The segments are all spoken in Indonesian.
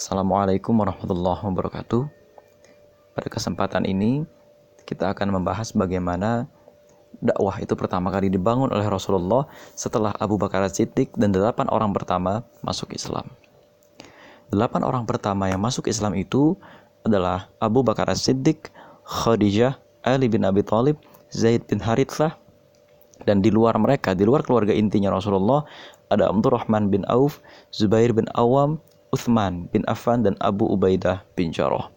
Assalamualaikum warahmatullahi wabarakatuh. Pada kesempatan ini kita akan membahas bagaimana dakwah itu pertama kali dibangun oleh Rasulullah setelah Abu Bakar Siddiq dan delapan orang pertama masuk Islam. Delapan orang pertama yang masuk Islam itu adalah Abu Bakar Siddiq, Khadijah, Ali bin Abi Thalib, Zaid bin Harithah, dan di luar mereka, di luar keluarga intinya Rasulullah, ada Abdurrahman bin Auf, Zubair bin Awam, Uthman bin Affan, dan Abu Ubaidah bin Jarrah.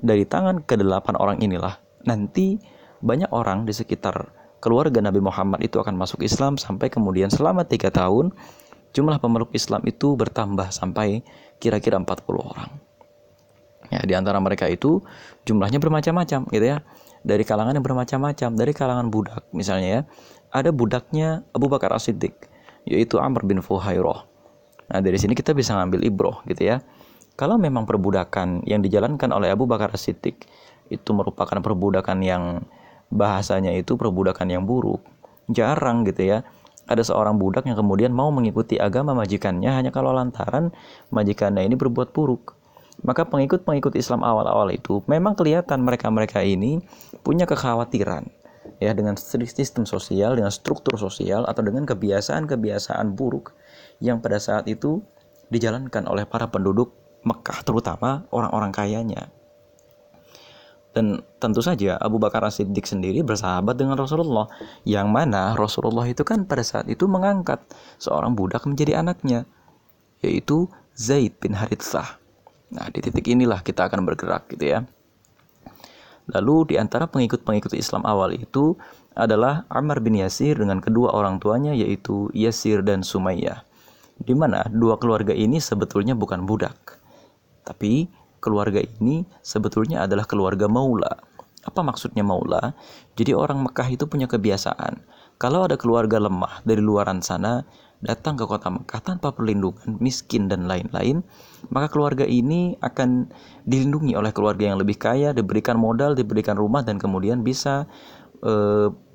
Dari tangan ke delapan orang inilah, nanti banyak orang di sekitar keluarga Nabi Muhammad itu akan masuk Islam sampai kemudian selama tiga tahun, jumlah pemeluk Islam itu bertambah sampai kira-kira 40 orang. Ya, di antara mereka itu jumlahnya bermacam-macam gitu ya. Dari kalangan yang bermacam-macam, dari kalangan budak misalnya ya. Ada budaknya Abu Bakar As-Siddiq, yaitu Amr bin Fuhairah. Nah, dari sini kita bisa ngambil ibroh gitu ya. Kalau memang perbudakan yang dijalankan oleh Abu Bakar As-Siddiq itu merupakan perbudakan yang bahasanya itu perbudakan yang buruk, jarang gitu ya. Ada seorang budak yang kemudian mau mengikuti agama majikannya hanya kalau lantaran majikannya ini berbuat buruk. Maka pengikut-pengikut Islam awal-awal itu memang kelihatan mereka-mereka ini punya kekhawatiran ya dengan sistem sosial, dengan struktur sosial atau dengan kebiasaan-kebiasaan buruk yang pada saat itu dijalankan oleh para penduduk Mekah terutama orang-orang kayanya. Dan tentu saja Abu Bakar As-Siddiq sendiri bersahabat dengan Rasulullah yang mana Rasulullah itu kan pada saat itu mengangkat seorang budak menjadi anaknya yaitu Zaid bin Harithah. Nah, di titik inilah kita akan bergerak gitu ya. Lalu di antara pengikut-pengikut Islam awal itu adalah Ammar bin Yasir dengan kedua orang tuanya yaitu Yasir dan Sumayyah. Di mana dua keluarga ini sebetulnya bukan budak. Tapi keluarga ini sebetulnya adalah keluarga maula. Apa maksudnya maula? Jadi orang Mekah itu punya kebiasaan. Kalau ada keluarga lemah dari luaran sana, datang ke kota Mekah tanpa perlindungan, miskin dan lain-lain, maka keluarga ini akan dilindungi oleh keluarga yang lebih kaya, diberikan modal, diberikan rumah dan kemudian bisa e,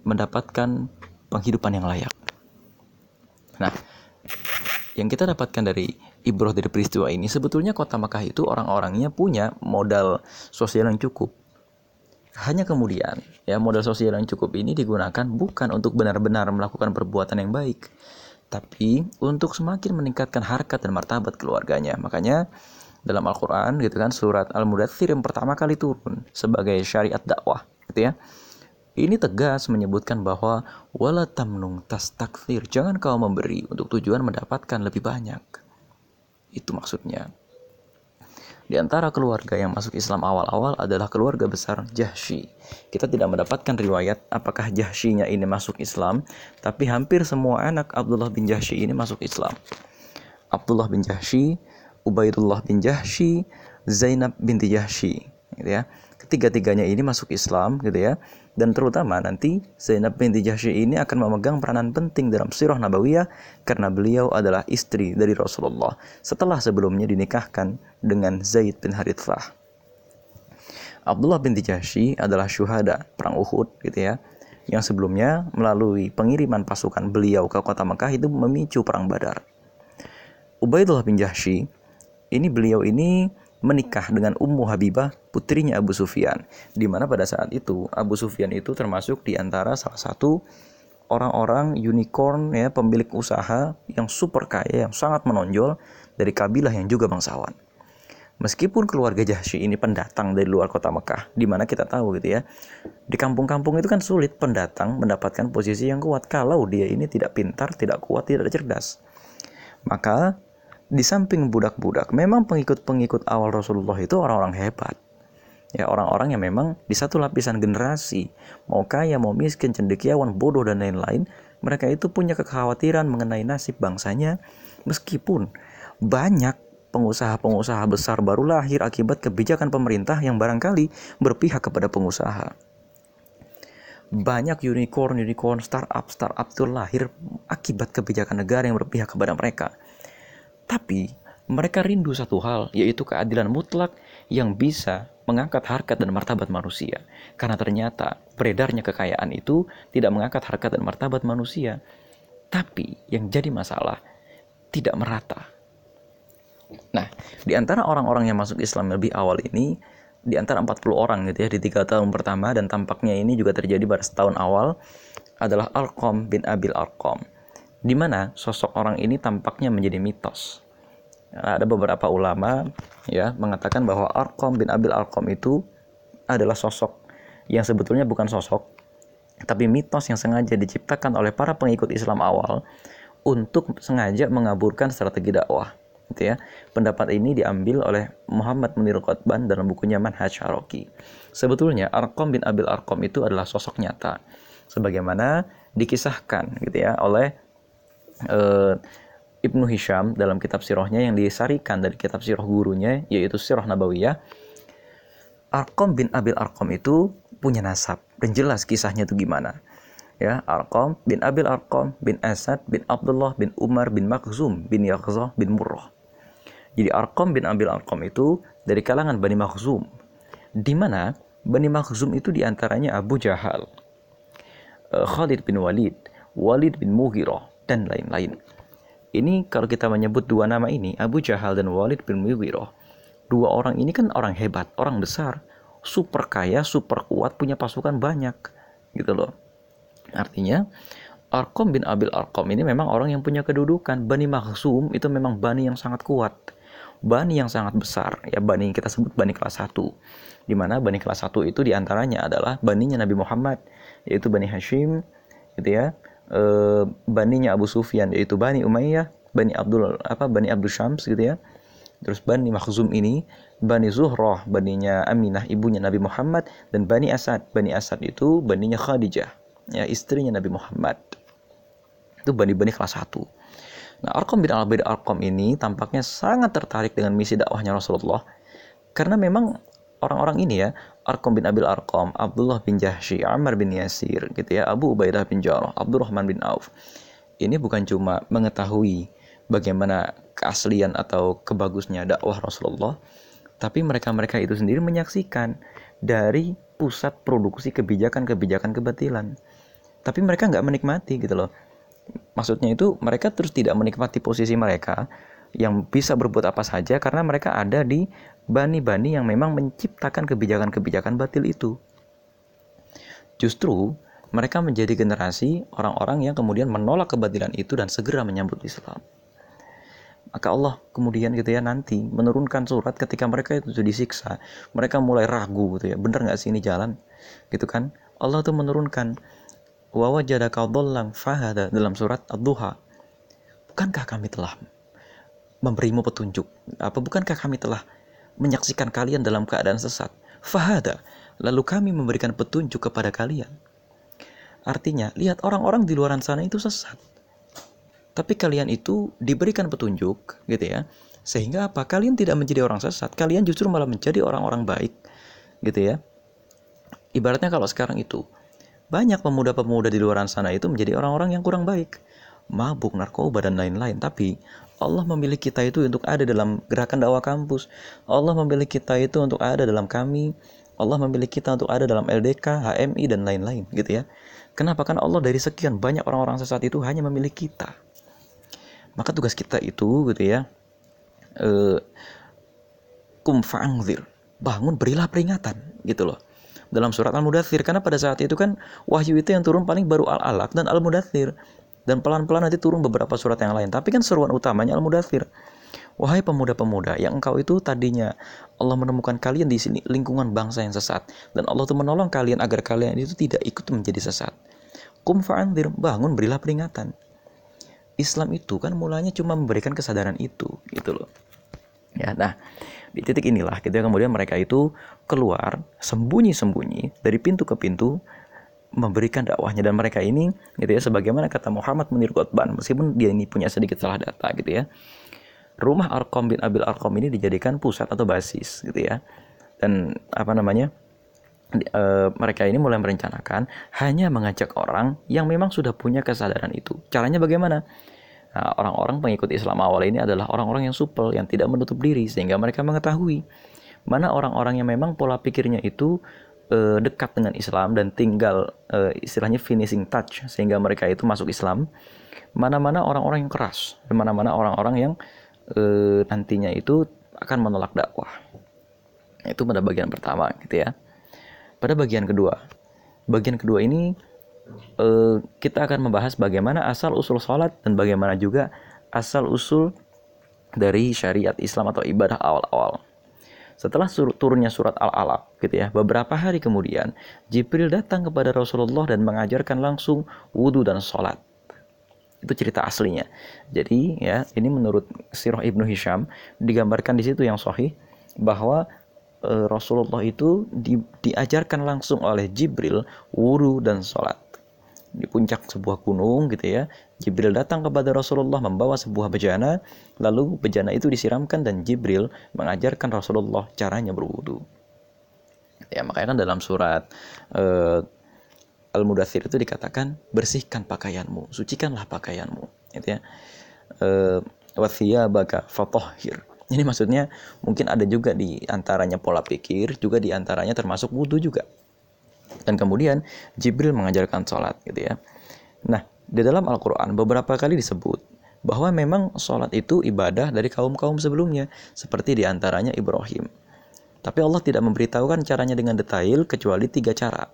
mendapatkan penghidupan yang layak. Nah, yang kita dapatkan dari ibroh dari peristiwa ini sebetulnya kota Mekah itu orang-orangnya punya modal sosial yang cukup. Hanya kemudian ya modal sosial yang cukup ini digunakan bukan untuk benar-benar melakukan perbuatan yang baik, tapi untuk semakin meningkatkan harkat dan martabat keluarganya. Makanya dalam Al-Qur'an gitu kan surat Al-Mudaththir yang pertama kali turun sebagai syariat dakwah gitu ya. Ini tegas menyebutkan bahwa wala tamnung tastakthir, jangan kau memberi untuk tujuan mendapatkan lebih banyak. Itu maksudnya. Di antara keluarga yang masuk Islam awal-awal adalah keluarga besar Jahsy. Kita tidak mendapatkan riwayat apakah Jahsy-nya ini masuk Islam, tapi hampir semua anak Abdullah bin Jahsy ini masuk Islam. Abdullah bin Jahsy, Ubaidullah bin Jahsy, Zainab binti Jahsy, gitu ya. Ketiga-tiganya ini masuk Islam, gitu ya dan terutama nanti Zainab binti Jahsy ini akan memegang peranan penting dalam sirah nabawiyah karena beliau adalah istri dari Rasulullah setelah sebelumnya dinikahkan dengan Zaid bin Harithah. Abdullah binti Jahsy adalah syuhada perang Uhud gitu ya yang sebelumnya melalui pengiriman pasukan beliau ke kota Mekah itu memicu perang Badar. Ubaidullah bin Jahsy ini beliau ini menikah dengan Ummu Habibah, putrinya Abu Sufyan. Di mana pada saat itu Abu Sufyan itu termasuk di antara salah satu orang-orang unicorn ya, pemilik usaha yang super kaya, yang sangat menonjol dari kabilah yang juga bangsawan. Meskipun keluarga Jahsy ini pendatang dari luar kota Mekah, di mana kita tahu gitu ya, di kampung-kampung itu kan sulit pendatang mendapatkan posisi yang kuat kalau dia ini tidak pintar, tidak kuat, tidak cerdas. Maka di samping budak-budak, memang pengikut-pengikut awal Rasulullah itu orang-orang hebat. Ya, orang-orang yang memang di satu lapisan generasi, mau kaya, mau miskin, cendekiawan, bodoh, dan lain-lain, mereka itu punya kekhawatiran mengenai nasib bangsanya, meskipun banyak pengusaha-pengusaha besar baru lahir akibat kebijakan pemerintah yang barangkali berpihak kepada pengusaha. Banyak unicorn-unicorn, startup-startup itu lahir akibat kebijakan negara yang berpihak kepada mereka tapi mereka rindu satu hal, yaitu keadilan mutlak yang bisa mengangkat harkat dan martabat manusia. Karena ternyata beredarnya kekayaan itu tidak mengangkat harkat dan martabat manusia. Tapi yang jadi masalah tidak merata. Nah, Di antara orang-orang yang masuk Islam lebih awal ini, di antara 40 orang gitu ya di tiga tahun pertama dan tampaknya ini juga terjadi pada setahun awal adalah Arqam bin Abil Arqam. Di mana sosok orang ini tampaknya menjadi mitos. Ada beberapa ulama ya mengatakan bahwa Arqam bin Abil Arqam itu adalah sosok yang sebetulnya bukan sosok tapi mitos yang sengaja diciptakan oleh para pengikut Islam awal untuk sengaja mengaburkan strategi dakwah gitu ya. Pendapat ini diambil oleh Muhammad Munir Qutban dalam bukunya Manhaj Haroki. Sebetulnya Arqam bin Abil Arqam itu adalah sosok nyata sebagaimana dikisahkan gitu ya oleh uh, Ibnu Hisham dalam kitab sirahnya yang disarikan dari kitab sirah gurunya yaitu Sirah Nabawiyah. Arqam bin Abil Arqam itu punya nasab dan jelas kisahnya itu gimana ya Arqam bin Abil Arqam bin Asad bin Abdullah bin Umar bin Makhzum bin Yaghzah bin Murrah jadi Arqam bin Abil Arqam itu dari kalangan Bani Makhzum. Di mana Bani Makhzum itu di antaranya Abu Jahal, eh, Khalid bin Walid, Walid bin Mughirah, dan lain-lain. Ini kalau kita menyebut dua nama ini, Abu Jahal dan Walid bin Mughirah, dua orang ini kan orang hebat, orang besar, super kaya, super kuat, punya pasukan banyak, gitu loh. Artinya, Arqam bin Abil Arqam ini memang orang yang punya kedudukan. Bani Makhzum itu memang bani yang sangat kuat bani yang sangat besar ya bani kita sebut bani kelas 1 di mana bani kelas 1 itu di antaranya adalah baninya Nabi Muhammad yaitu bani Hashim gitu ya e, baninya Abu Sufyan yaitu bani Umayyah bani Abdul apa bani Abdul Syams gitu ya. Terus bani Makhzum ini bani Zuhrah baninya Aminah ibunya Nabi Muhammad dan bani Asad. Bani Asad itu baninya Khadijah ya istrinya Nabi Muhammad. Itu bani-bani kelas 1 Nah, Arqam bin Al-Bid Arqam ini tampaknya sangat tertarik dengan misi dakwahnya Rasulullah karena memang orang-orang ini ya, Arqam bin Abil Arqam, Abdullah bin Jahsy, Ammar bin Yasir gitu ya, Abu Ubaidah bin Jarrah, Abdurrahman bin Auf. Ini bukan cuma mengetahui bagaimana keaslian atau kebagusnya dakwah Rasulullah, tapi mereka-mereka itu sendiri menyaksikan dari pusat produksi kebijakan-kebijakan kebatilan. Tapi mereka nggak menikmati gitu loh maksudnya itu mereka terus tidak menikmati posisi mereka yang bisa berbuat apa saja karena mereka ada di bani-bani yang memang menciptakan kebijakan-kebijakan batil itu. Justru mereka menjadi generasi orang-orang yang kemudian menolak kebatilan itu dan segera menyambut Islam. Maka Allah kemudian gitu ya nanti menurunkan surat ketika mereka itu disiksa. Mereka mulai ragu gitu ya, bener nggak sih ini jalan? Gitu kan? Allah tuh menurunkan wa wajadaka dhallan fahada dalam surat Ad-Duha. Bukankah kami telah memberimu petunjuk? Apa bukankah kami telah menyaksikan kalian dalam keadaan sesat? Fahada, lalu kami memberikan petunjuk kepada kalian. Artinya, lihat orang-orang di luar sana itu sesat. Tapi kalian itu diberikan petunjuk, gitu ya. Sehingga apa? Kalian tidak menjadi orang sesat, kalian justru malah menjadi orang-orang baik, gitu ya. Ibaratnya kalau sekarang itu banyak pemuda-pemuda di luar sana itu menjadi orang-orang yang kurang baik, mabuk, narkoba, dan lain-lain. Tapi Allah memilih kita itu untuk ada dalam gerakan dakwah kampus. Allah memilih kita itu untuk ada dalam kami. Allah memilih kita untuk ada dalam LDK, HMI, dan lain-lain gitu ya. Kenapa? Kan Allah dari sekian banyak orang-orang sesat itu hanya memilih kita. Maka tugas kita itu gitu ya. Eh, kum fa'angzir. Bangun berilah peringatan gitu loh dalam surat Al-Mudathir karena pada saat itu kan wahyu itu yang turun paling baru Al-Alaq dan Al-Mudathir dan pelan-pelan nanti turun beberapa surat yang lain tapi kan seruan utamanya Al-Mudathir Wahai pemuda-pemuda yang engkau itu tadinya Allah menemukan kalian di sini lingkungan bangsa yang sesat dan Allah itu menolong kalian agar kalian itu tidak ikut menjadi sesat. Kum fa'andir, bangun berilah peringatan. Islam itu kan mulanya cuma memberikan kesadaran itu gitu loh. Ya, nah di titik inilah gitu ya, kemudian mereka itu keluar sembunyi-sembunyi dari pintu ke pintu memberikan dakwahnya. Dan mereka ini gitu ya sebagaimana kata Muhammad Munir Qutban meskipun dia ini punya sedikit salah data gitu ya. Rumah Arqam bin Abil Arqam ini dijadikan pusat atau basis gitu ya. Dan apa namanya e, mereka ini mulai merencanakan hanya mengajak orang yang memang sudah punya kesadaran itu. Caranya bagaimana? Nah, orang-orang pengikut Islam awal ini adalah orang-orang yang supel, yang tidak menutup diri, sehingga mereka mengetahui mana orang-orang yang memang pola pikirnya itu uh, dekat dengan Islam dan tinggal uh, istilahnya finishing touch, sehingga mereka itu masuk Islam. Mana-mana orang-orang yang keras, dan mana-mana orang-orang yang uh, nantinya itu akan menolak dakwah. Itu pada bagian pertama gitu ya. Pada bagian kedua, bagian kedua ini eh, kita akan membahas bagaimana asal usul sholat dan bagaimana juga asal usul dari syariat Islam atau ibadah awal-awal. Setelah sur turunnya surat Al-Alaq gitu ya, beberapa hari kemudian Jibril datang kepada Rasulullah dan mengajarkan langsung wudhu dan sholat. Itu cerita aslinya. Jadi ya, ini menurut Sirah Ibnu Hisham digambarkan di situ yang sahih bahwa e, Rasulullah itu di, diajarkan langsung oleh Jibril wudhu dan sholat di puncak sebuah gunung gitu ya. Jibril datang kepada Rasulullah membawa sebuah bejana, lalu bejana itu disiramkan dan Jibril mengajarkan Rasulullah caranya berwudu. Ya, makanya kan dalam surat uh, Al-Mudathir itu dikatakan bersihkan pakaianmu, sucikanlah pakaianmu, gitu ya. Uh, baka fatohir. Ini maksudnya mungkin ada juga di antaranya pola pikir, juga di antaranya termasuk wudhu juga. Dan kemudian Jibril mengajarkan sholat gitu ya. Nah, di dalam Al-Quran beberapa kali disebut bahwa memang sholat itu ibadah dari kaum-kaum sebelumnya, seperti di antaranya Ibrahim. Tapi Allah tidak memberitahukan caranya dengan detail kecuali tiga cara.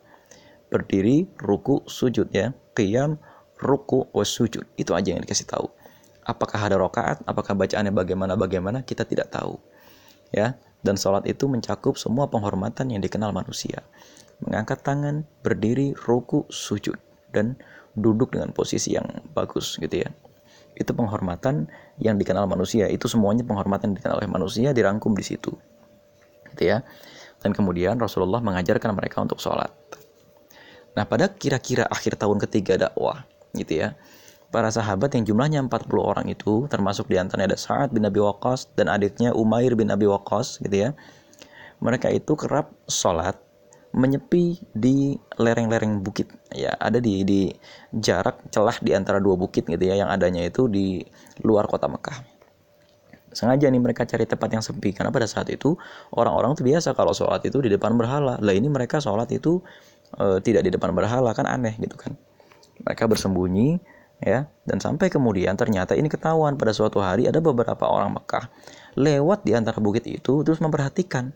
Berdiri, ruku, sujud ya. Qiyam, ruku, was sujud. Itu aja yang dikasih tahu. Apakah ada rokaat, apakah bacaannya bagaimana-bagaimana, kita tidak tahu. Ya, dan sholat itu mencakup semua penghormatan yang dikenal manusia mengangkat tangan, berdiri, ruku, sujud, dan duduk dengan posisi yang bagus gitu ya. Itu penghormatan yang dikenal manusia. Itu semuanya penghormatan yang dikenal oleh manusia dirangkum di situ. Gitu ya. Dan kemudian Rasulullah mengajarkan mereka untuk sholat. Nah pada kira-kira akhir tahun ketiga dakwah gitu ya. Para sahabat yang jumlahnya 40 orang itu termasuk di antaranya ada Sa'ad bin Abi Waqqas dan adiknya Umair bin Abi Waqqas gitu ya. Mereka itu kerap sholat menyepi di lereng-lereng bukit. Ya ada di di jarak celah di antara dua bukit gitu ya yang adanya itu di luar kota Mekah. Sengaja nih mereka cari tempat yang sepi karena pada saat itu orang-orang tuh biasa kalau sholat itu di depan berhala. Lah ini mereka sholat itu e, tidak di depan berhala kan aneh gitu kan. Mereka bersembunyi ya dan sampai kemudian ternyata ini ketahuan pada suatu hari ada beberapa orang Mekah lewat di antara bukit itu terus memperhatikan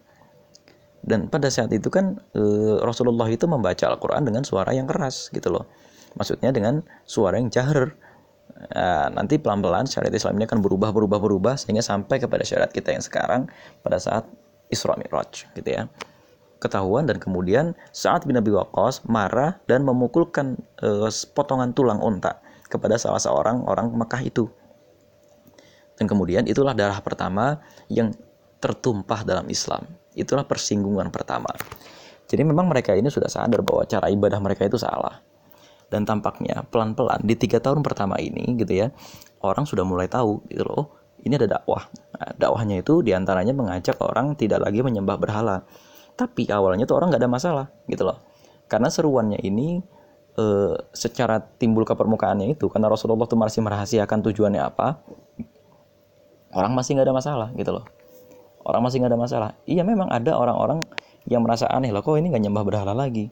dan pada saat itu kan e, Rasulullah itu membaca Al-Quran dengan suara yang keras gitu loh. Maksudnya dengan suara yang jahar. Nah, nanti pelan-pelan syariat Islam ini akan berubah, berubah, berubah sehingga sampai kepada syariat kita yang sekarang pada saat Isra Mi'raj gitu ya. Ketahuan dan kemudian saat bin Abi Waqqas marah dan memukulkan e, potongan tulang unta kepada salah seorang orang Mekah itu. Dan kemudian itulah darah pertama yang tertumpah dalam Islam Itulah persinggungan pertama. Jadi memang mereka ini sudah sadar bahwa cara ibadah mereka itu salah. Dan tampaknya pelan-pelan di tiga tahun pertama ini gitu ya, orang sudah mulai tahu gitu loh, oh, ini ada dakwah. Nah, dakwahnya itu di antaranya mengajak orang tidak lagi menyembah berhala. Tapi awalnya tuh orang nggak ada masalah gitu loh. Karena seruannya ini e, secara timbul ke permukaannya itu karena Rasulullah tuh masih merahasiakan tujuannya apa, orang masih nggak ada masalah gitu loh orang masih nggak ada masalah. Iya memang ada orang-orang yang merasa aneh lah kok ini nggak nyembah berhala lagi?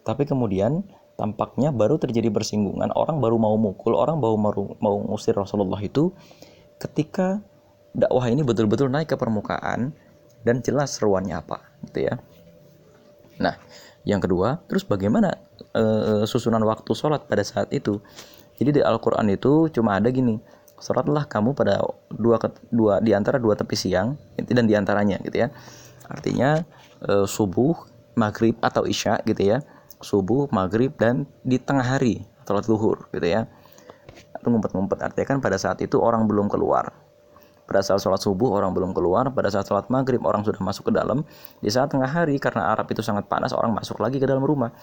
Tapi kemudian tampaknya baru terjadi bersinggungan orang baru mau mukul orang baru mau mau ngusir Rasulullah itu ketika dakwah ini betul-betul naik ke permukaan dan jelas seruannya apa gitu ya. Nah yang kedua terus bagaimana e, susunan waktu sholat pada saat itu? Jadi di Al-Quran itu cuma ada gini sholatlah kamu pada dua dua di antara dua tepi siang dan di antaranya gitu ya. Artinya e, subuh maghrib atau isya gitu ya. Subuh maghrib dan di tengah hari sholat zuhur gitu ya. Itu ngumpet-ngumpet. Artinya kan pada saat itu orang belum keluar. Pada saat sholat subuh orang belum keluar. Pada saat sholat maghrib orang sudah masuk ke dalam. Di saat tengah hari karena Arab itu sangat panas orang masuk lagi ke dalam rumah.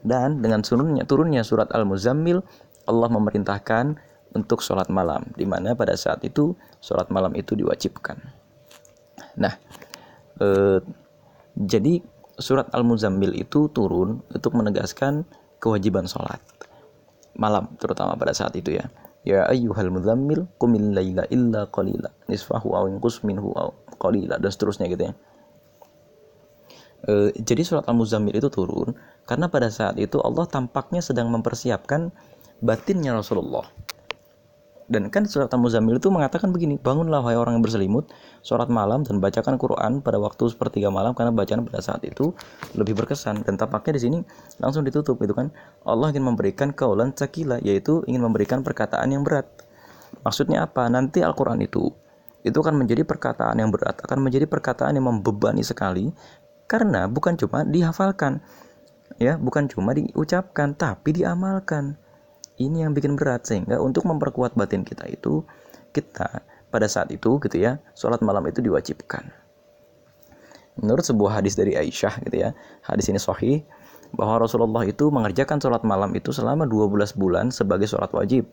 Dan dengan turunnya turunnya surat Al-Muzammil Allah memerintahkan untuk sholat malam, di mana pada saat itu sholat malam itu diwajibkan. Nah, eh, jadi surat Al-Muzammil itu turun untuk menegaskan kewajiban sholat malam, terutama pada saat itu ya. Ya ayyuhal muzammil qumil laila illa qalila nisfahu aw inqus minhu aw qalila dan seterusnya gitu ya. E, jadi surat Al-Muzammil itu turun karena pada saat itu Allah tampaknya sedang mempersiapkan batinnya Rasulullah Dan kan surat Al-Muzammil itu mengatakan begini, bangunlah wahai orang yang berselimut, sholat malam dan bacakan Quran pada waktu sepertiga malam karena bacaan pada saat itu lebih berkesan. Dan tampaknya di sini langsung ditutup itu kan. Allah ingin memberikan kaulan cakila, yaitu ingin memberikan perkataan yang berat. Maksudnya apa? Nanti Al-Quran itu itu akan menjadi perkataan yang berat, akan menjadi perkataan yang membebani sekali karena bukan cuma dihafalkan, ya, bukan cuma diucapkan, tapi diamalkan ini yang bikin berat sehingga untuk memperkuat batin kita itu kita pada saat itu gitu ya sholat malam itu diwajibkan. Menurut sebuah hadis dari Aisyah gitu ya hadis ini sahih bahwa Rasulullah itu mengerjakan sholat malam itu selama 12 bulan sebagai sholat wajib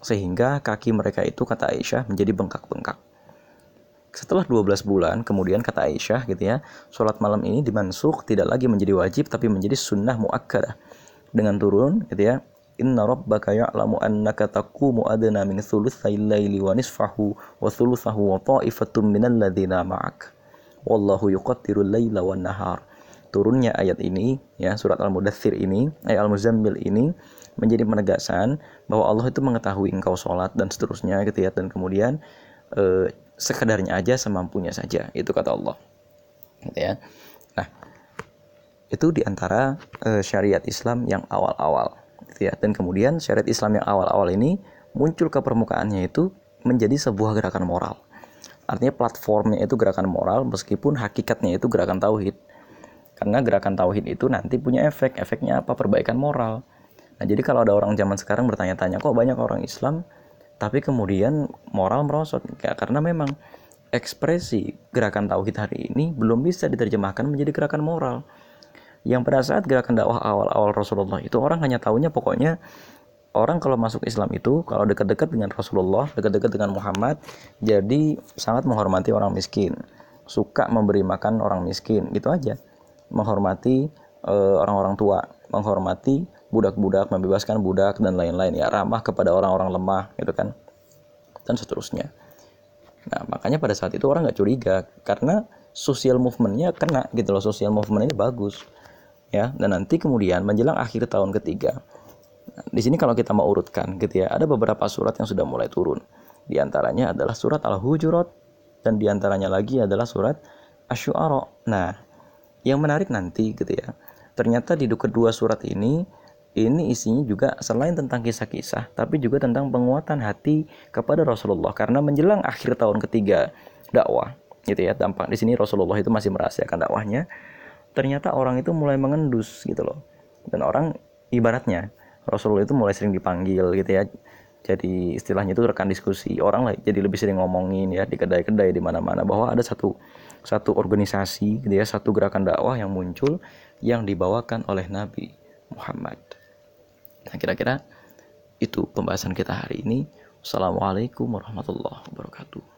sehingga kaki mereka itu kata Aisyah menjadi bengkak-bengkak. Setelah 12 bulan kemudian kata Aisyah gitu ya sholat malam ini dimansuk tidak lagi menjadi wajib tapi menjadi sunnah muakkadah. Dengan turun gitu ya Inna rabbaka ya'lamu annaka taqumu adna min thulutsai laili wa nisfahu wa thulutsahu wa ta'ifatun minal ladzina ma'ak. Wallahu yuqaddiru laila wan nahar. Turunnya ayat ini ya surat Al-Mudathir ini, ayat Al-Muzammil ini menjadi penegasan bahwa Allah itu mengetahui engkau sholat dan seterusnya gitu ya dan kemudian eh, sekedarnya aja semampunya saja itu kata Allah gitu ya nah itu di antara eh, syariat Islam yang awal-awal ya. Dan kemudian syariat Islam yang awal-awal ini muncul ke permukaannya itu menjadi sebuah gerakan moral. Artinya platformnya itu gerakan moral meskipun hakikatnya itu gerakan tauhid. Karena gerakan tauhid itu nanti punya efek. Efeknya apa? Perbaikan moral. Nah, jadi kalau ada orang zaman sekarang bertanya-tanya, kok banyak orang Islam tapi kemudian moral merosot? Ya, karena memang ekspresi gerakan tauhid hari ini belum bisa diterjemahkan menjadi gerakan moral yang pada saat gerakan dakwah awal-awal Rasulullah itu orang hanya tahunya pokoknya orang kalau masuk Islam itu kalau dekat-dekat dengan Rasulullah, dekat-dekat dengan Muhammad, jadi sangat menghormati orang miskin, suka memberi makan orang miskin, gitu aja. Menghormati eh, orang-orang tua, menghormati budak-budak, membebaskan budak dan lain-lain ya, ramah kepada orang-orang lemah, gitu kan. Dan seterusnya. Nah, makanya pada saat itu orang nggak curiga karena social movementnya kena gitu loh, social movement ini bagus ya. Dan nanti kemudian menjelang akhir tahun ketiga di sini kalau kita mau urutkan gitu ya ada beberapa surat yang sudah mulai turun. Di antaranya adalah surat al-hujurat dan di antaranya lagi adalah surat asyuara nah yang menarik nanti gitu ya ternyata di kedua surat ini ini isinya juga selain tentang kisah-kisah tapi juga tentang penguatan hati kepada Rasulullah. Karena menjelang akhir tahun ketiga dakwah gitu ya dampak di sini Rasulullah itu masih merahasiakan dakwahnya ternyata orang itu mulai mengendus gitu loh. Dan orang ibaratnya Rasulullah itu mulai sering dipanggil gitu ya. Jadi istilahnya itu rekan diskusi orang lah jadi lebih sering ngomongin ya di kedai-kedai di mana-mana. Bahwa ada satu satu organisasi gitu ya satu gerakan dakwah yang muncul yang dibawakan oleh Nabi Muhammad. Nah kira-kira itu pembahasan kita hari ini. Assalamualaikum warahmatullahi wabarakatuh